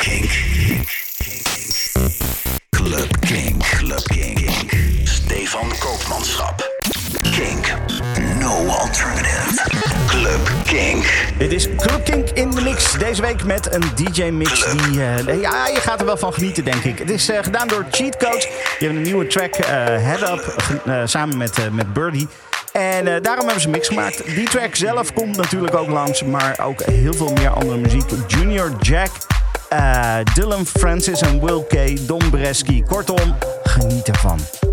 Kink. Club Kink. Club Kink. Stefan Koopmanschap. Kink. No alternative. Club Kink. Dit is Club Kink in de mix. Deze week met een DJ-mix die... eh, ja, je gaat er wel van genieten, denk ik. Het is eh, gedaan door Cheat Codes. Die hebben een nieuwe track, eh, Head Up, samen met, met Birdie. En daarom hebben ze een mix gemaakt. Die track zelf komt natuurlijk ook langs, maar ook heel veel meer andere muziek. Junior Jack, eh, Dylan Francis en Will K, Don Bresky. Kortom, geniet ervan.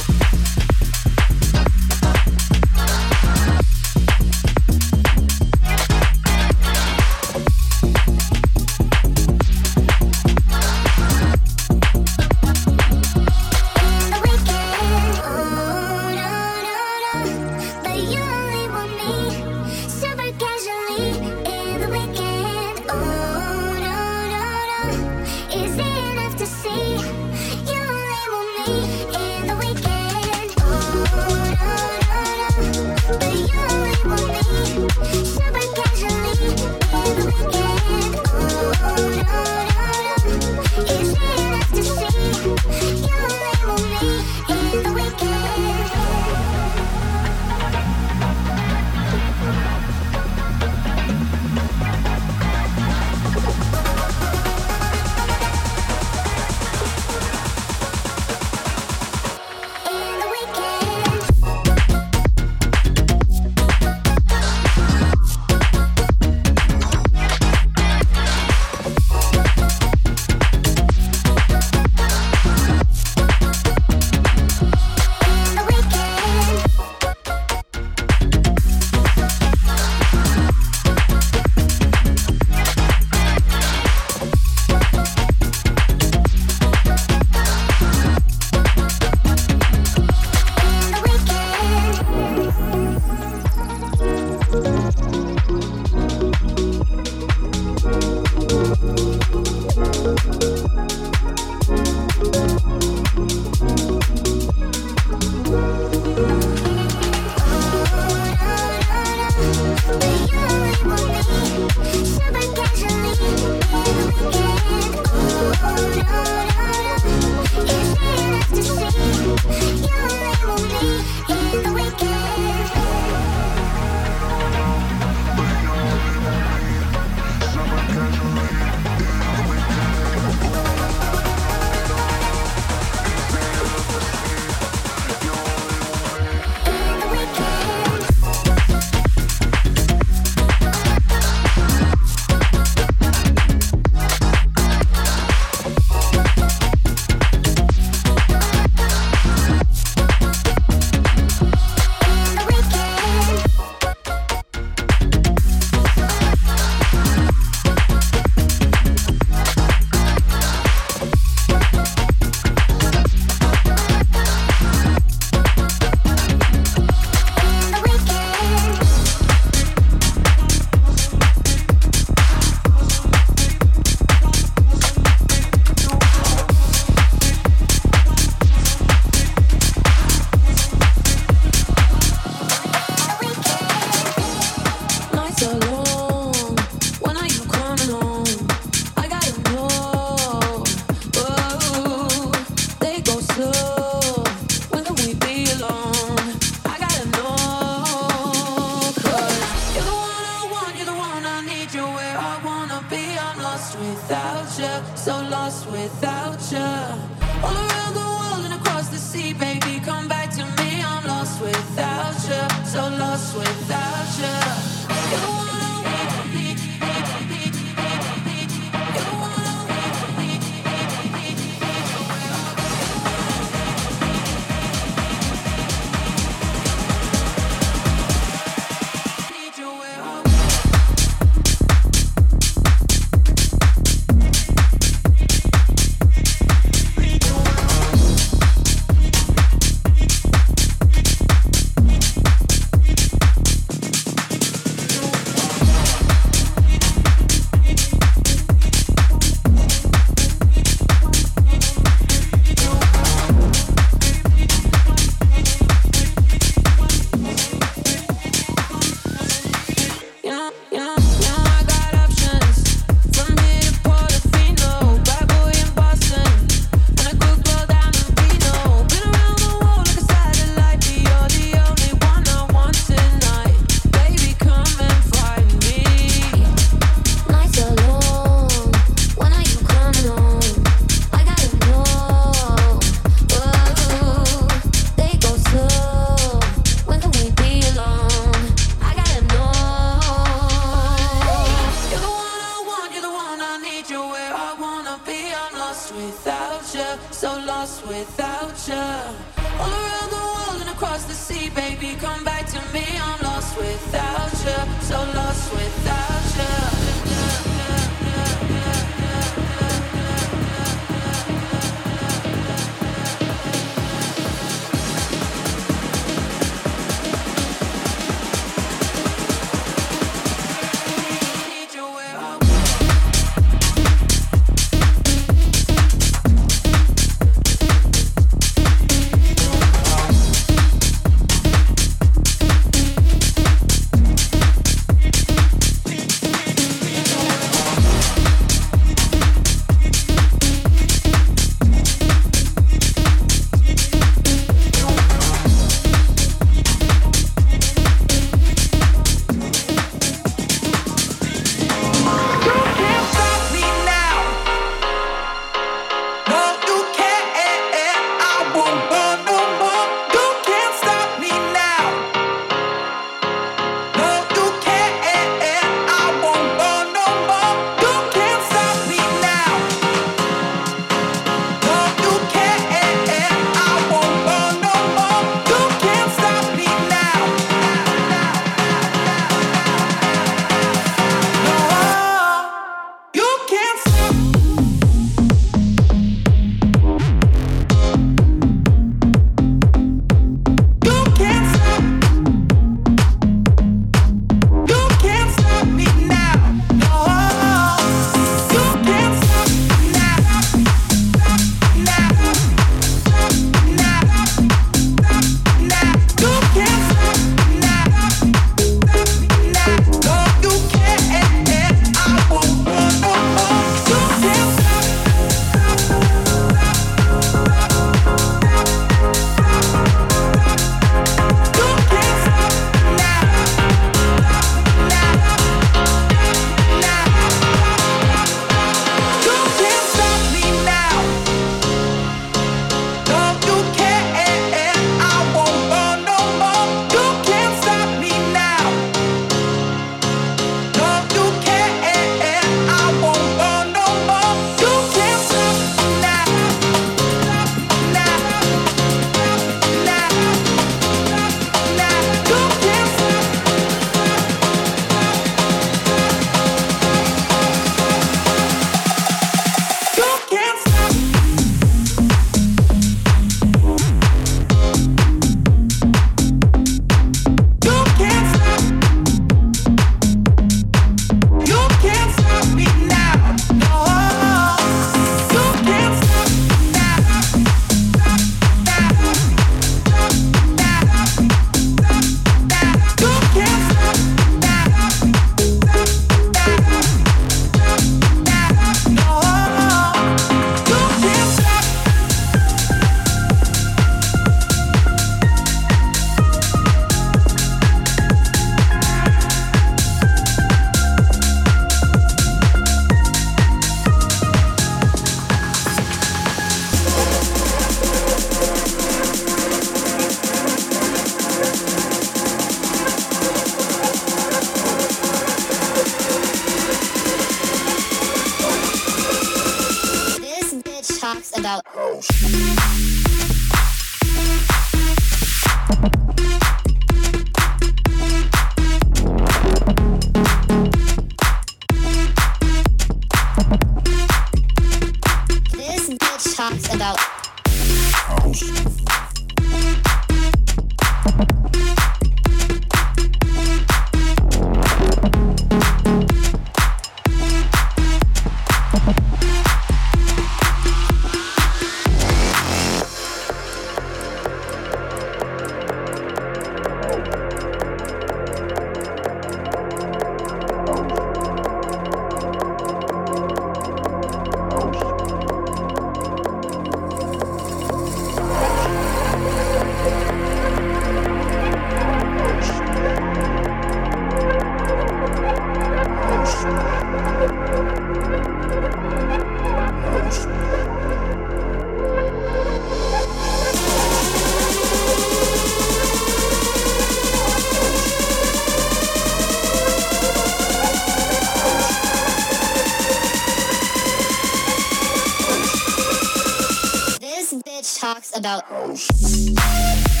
Talks about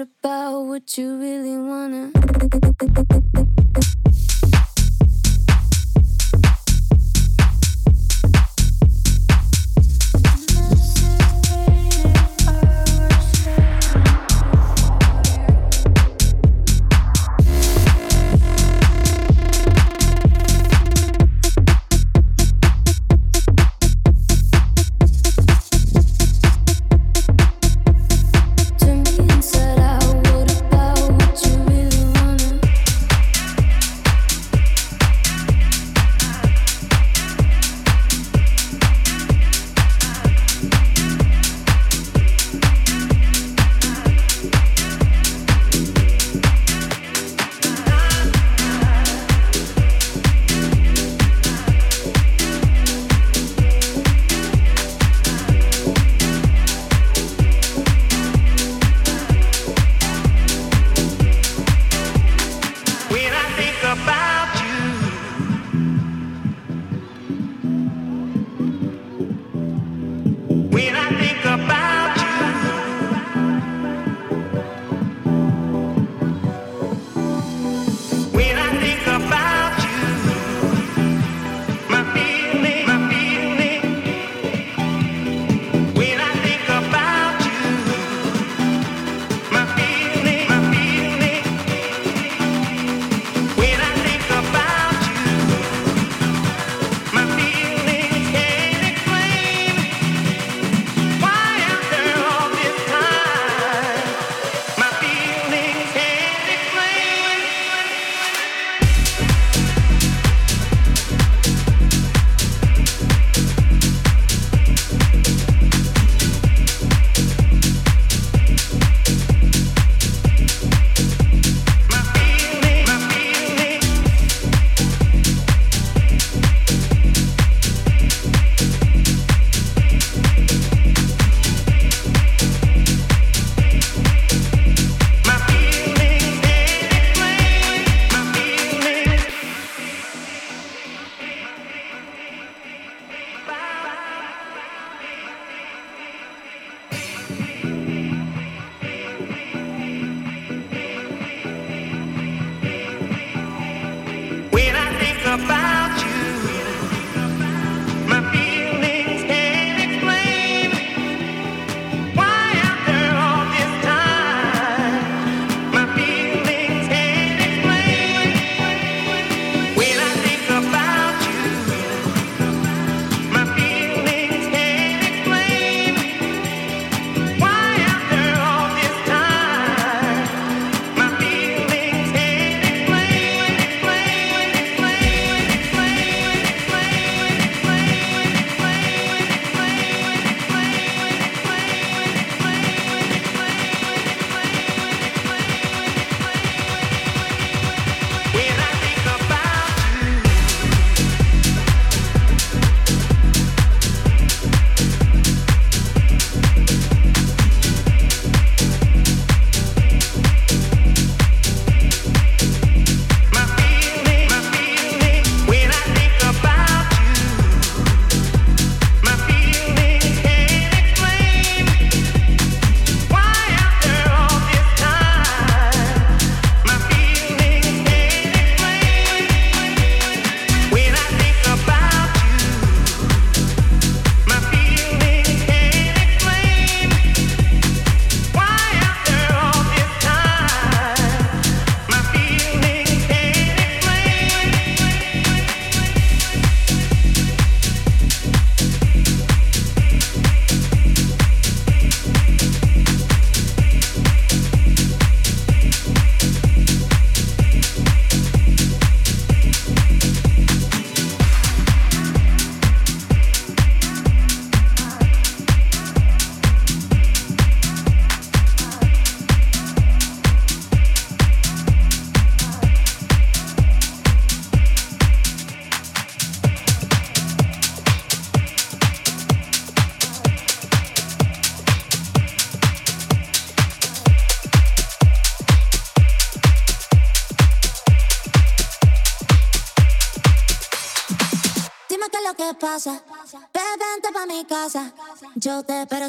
about what you really wanna?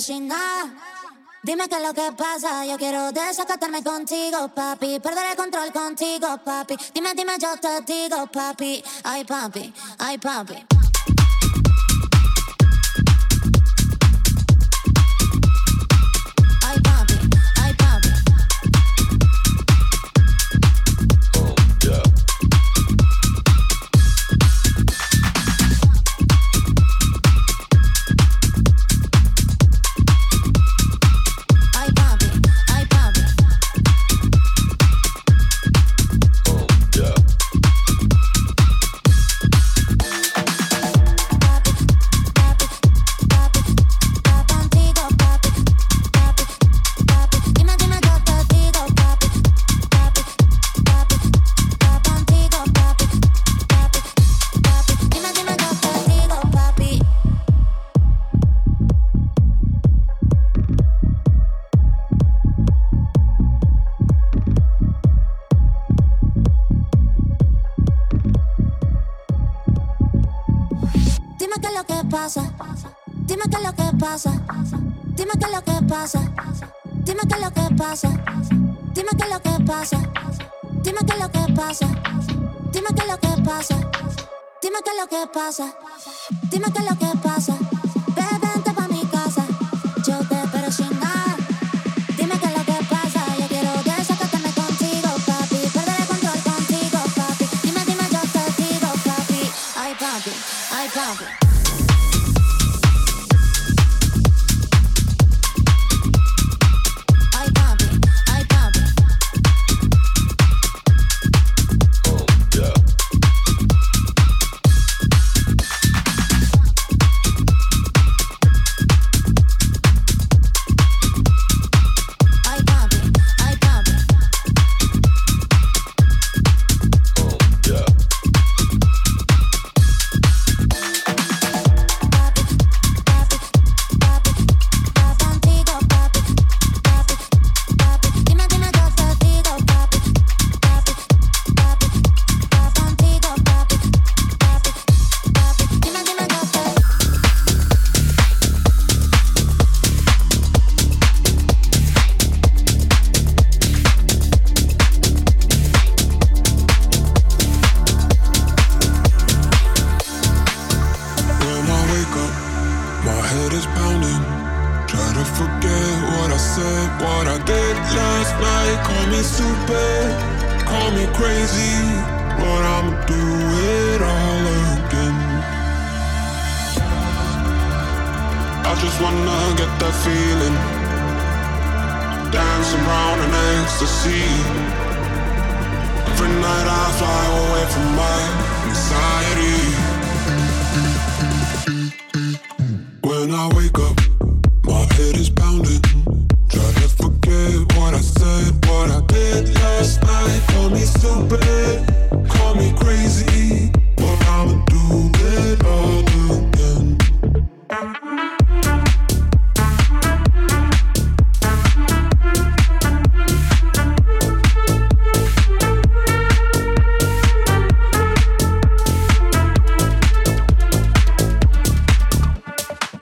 chinga. Dime qué es lo que pasa, yo quiero desacatarme contigo, papi. Perder el control contigo, papi. Dime, dime, yo te digo, papi. Ay, papi, ay, papi.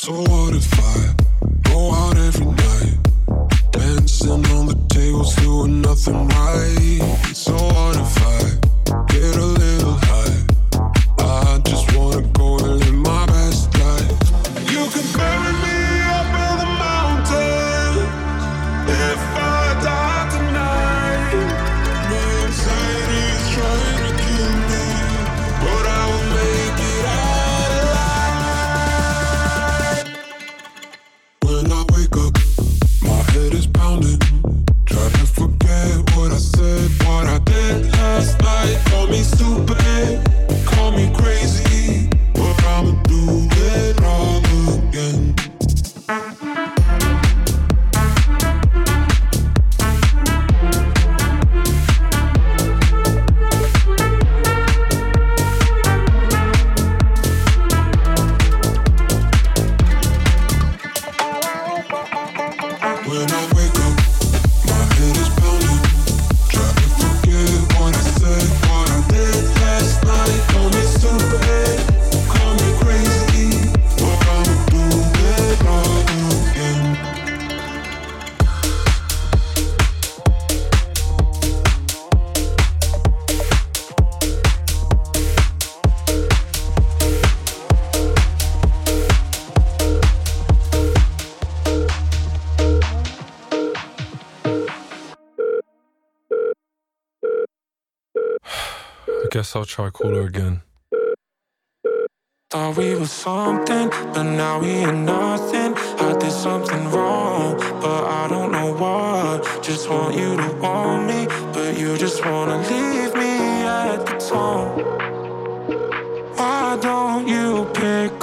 So what if I go out every night, dancing on the tables, doing nothing right? Charcoal again. Thought we were something, but now we are nothing. I did something wrong, but I don't know what. Just want you to want me, but you just wanna leave me at the tone. Why don't you pick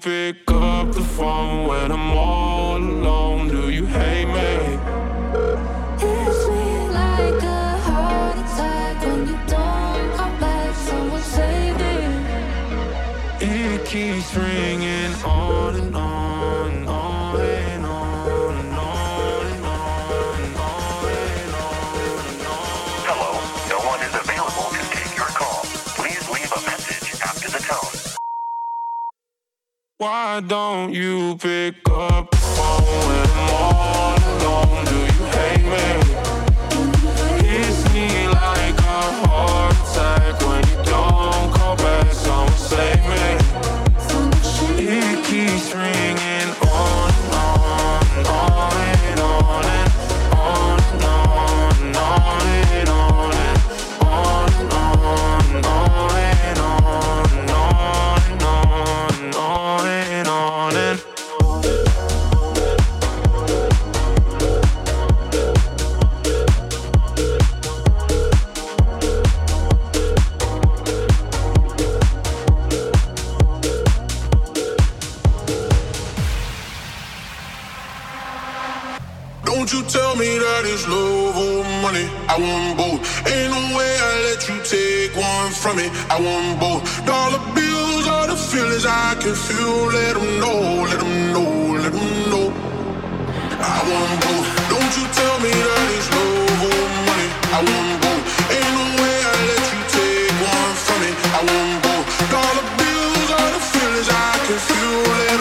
stupid. Why don't you pick up the phone when I'm all alone? Do you hate me? I want both. Ain't no way I let you take one from me. I want both. Dollar bills, all the feelings I can feel. Let them know, let them know, let them know. I want both. Don't you tell me that it's love or money. I want both. Ain't no way I let you take one from me. I want both. Dollar bills, all the feelings I can feel.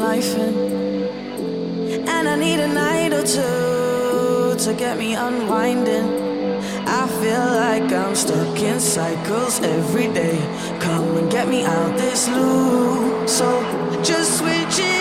Life in. And I need a night or two to get me unwinding. I feel like I'm stuck in cycles every day. Come and get me out this loop. So just switch it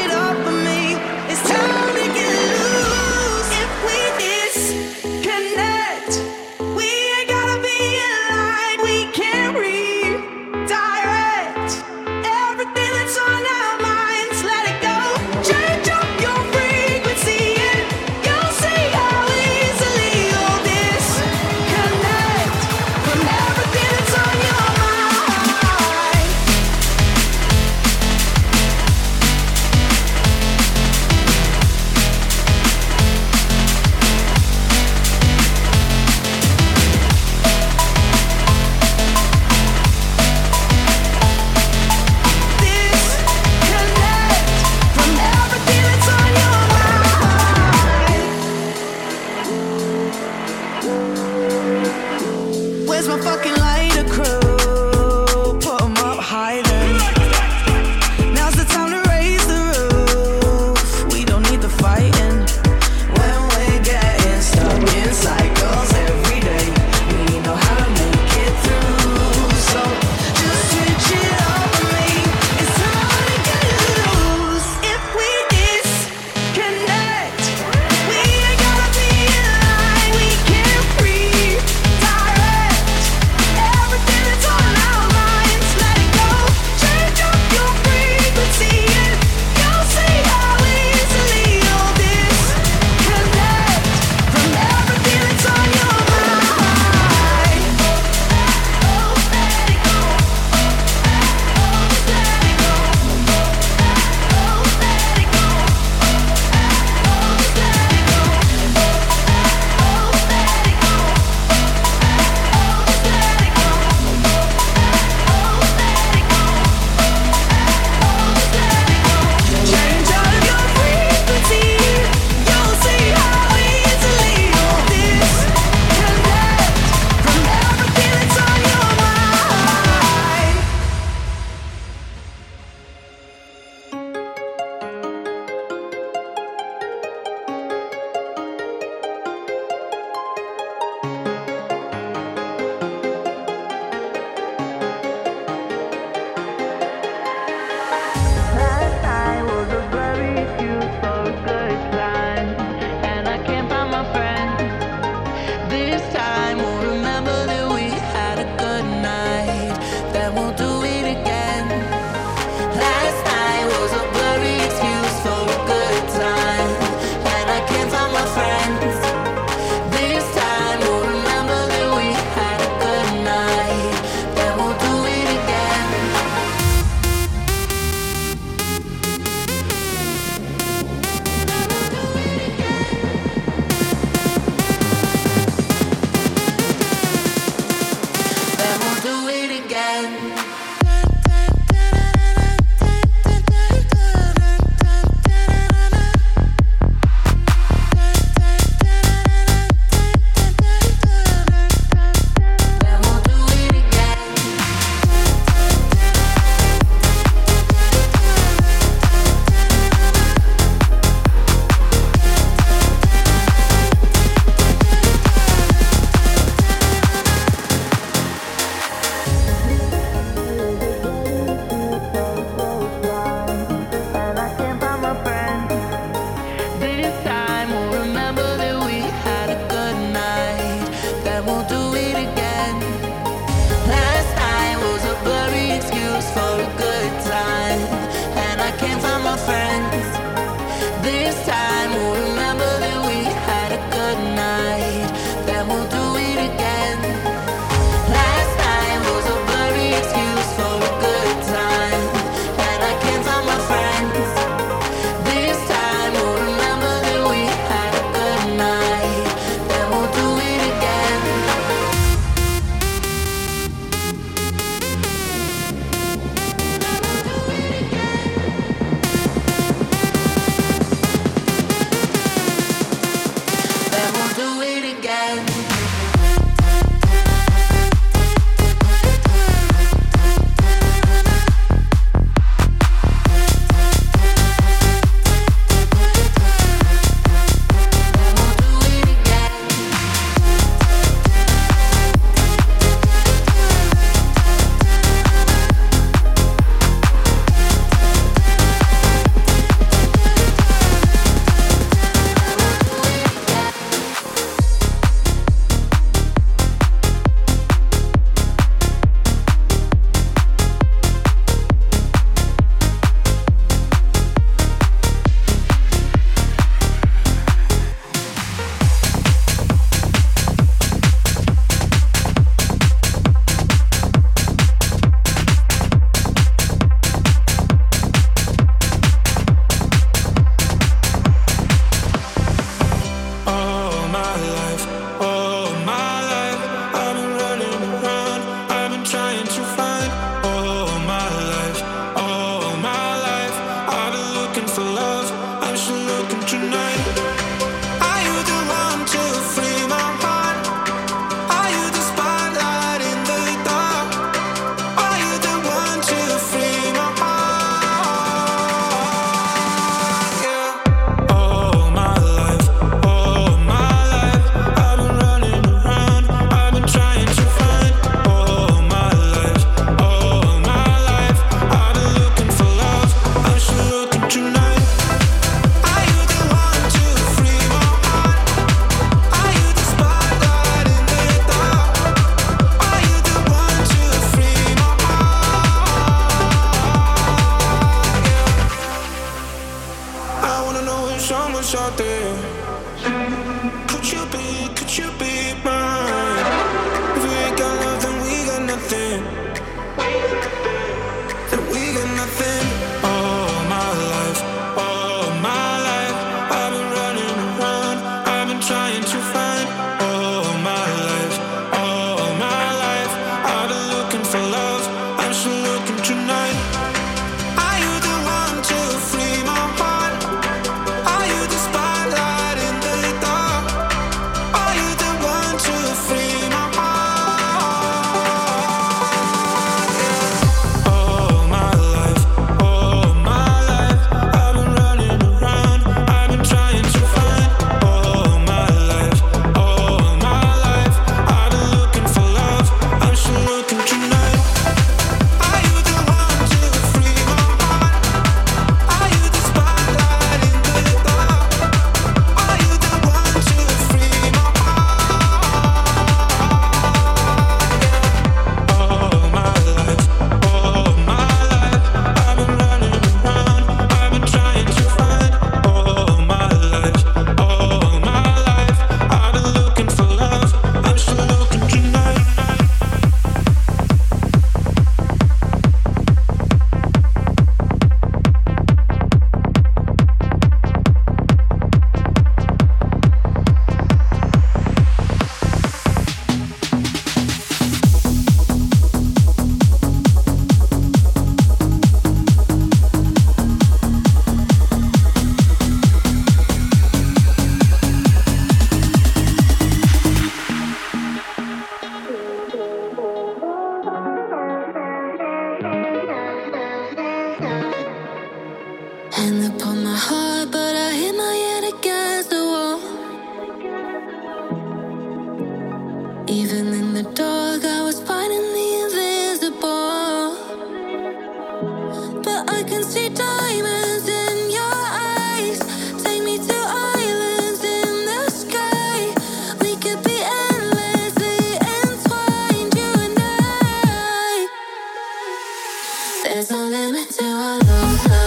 limit to our love.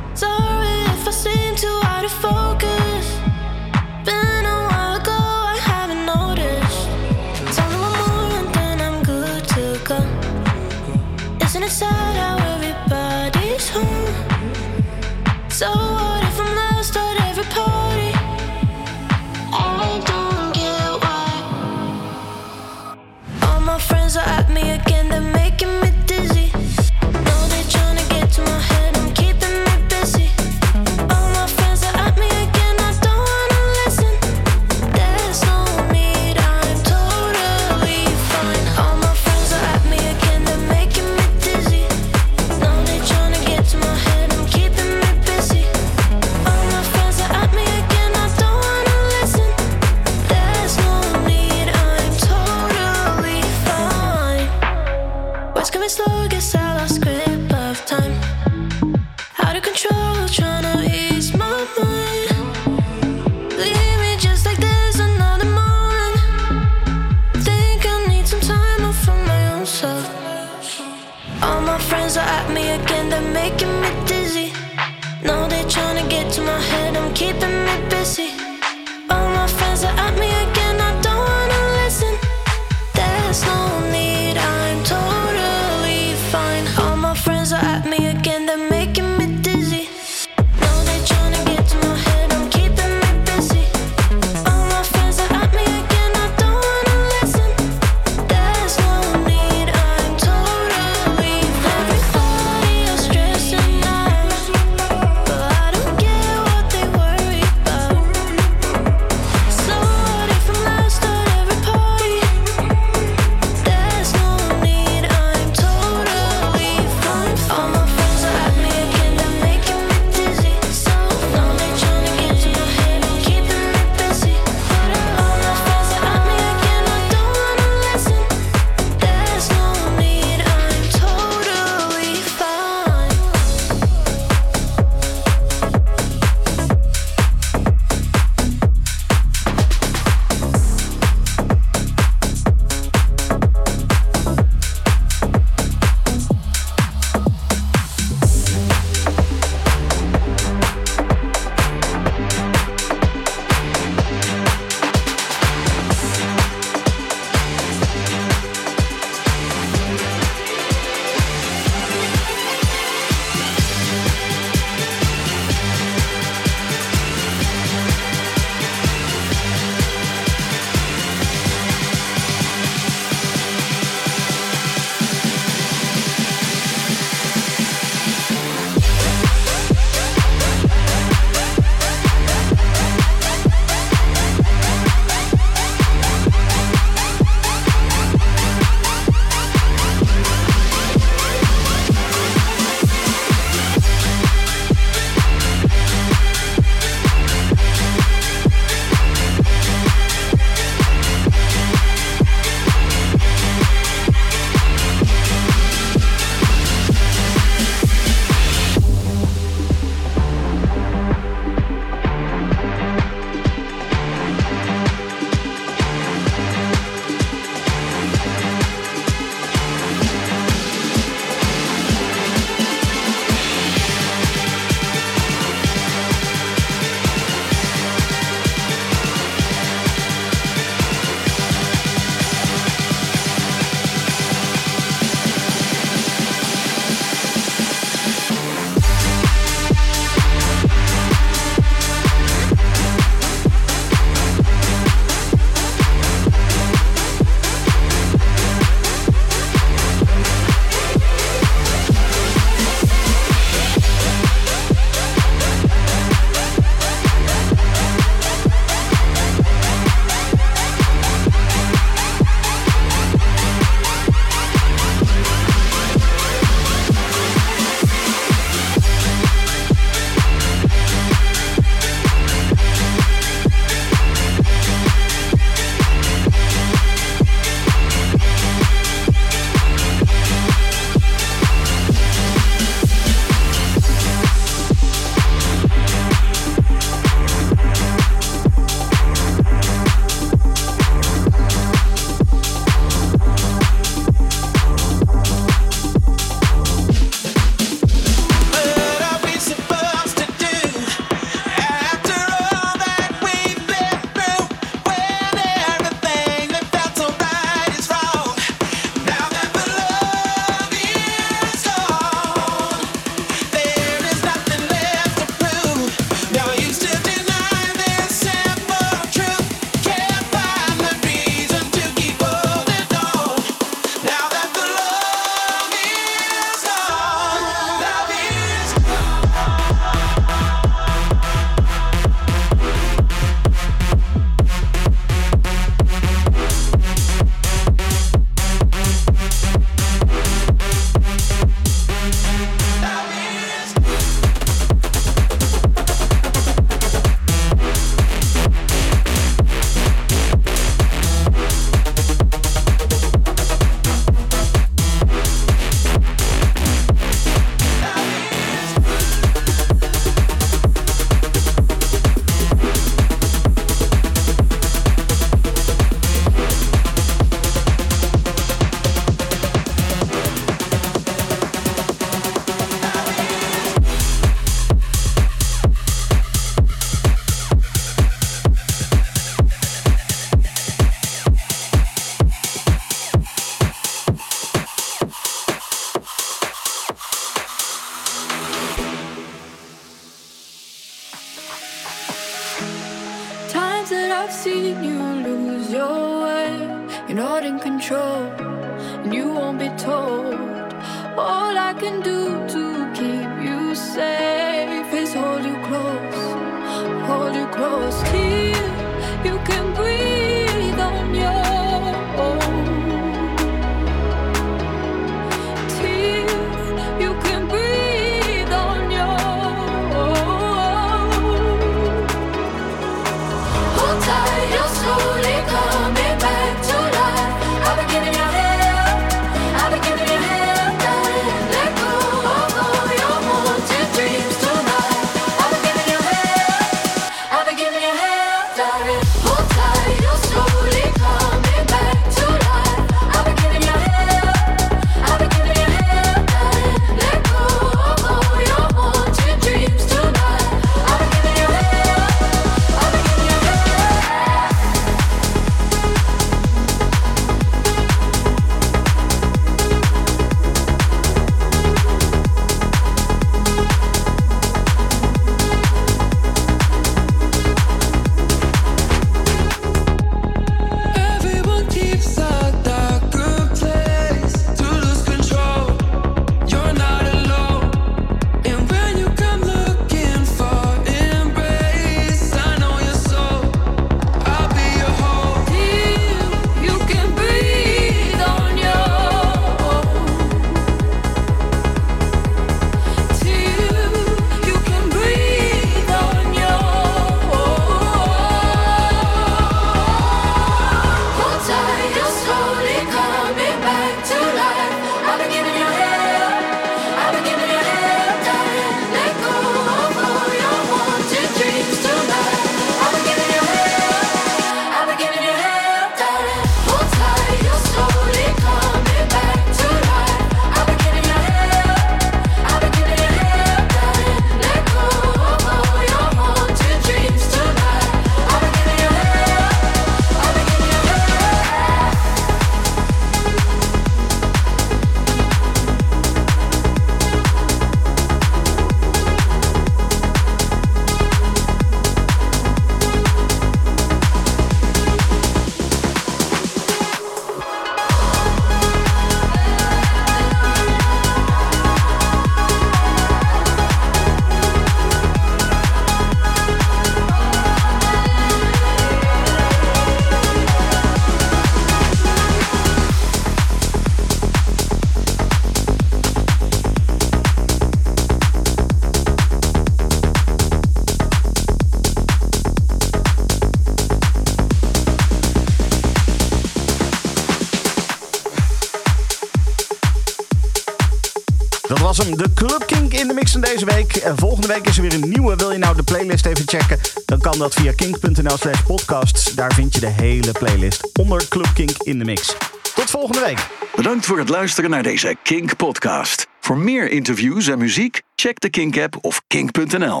En volgende week is er weer een nieuwe. Wil je nou de playlist even checken? Dan kan dat via kink.nl slash podcasts. Daar vind je de hele playlist onder Club Kink in de mix. Tot volgende week. Bedankt voor het luisteren naar deze Kink podcast. Voor meer interviews en muziek, check de Kink app of kink.nl.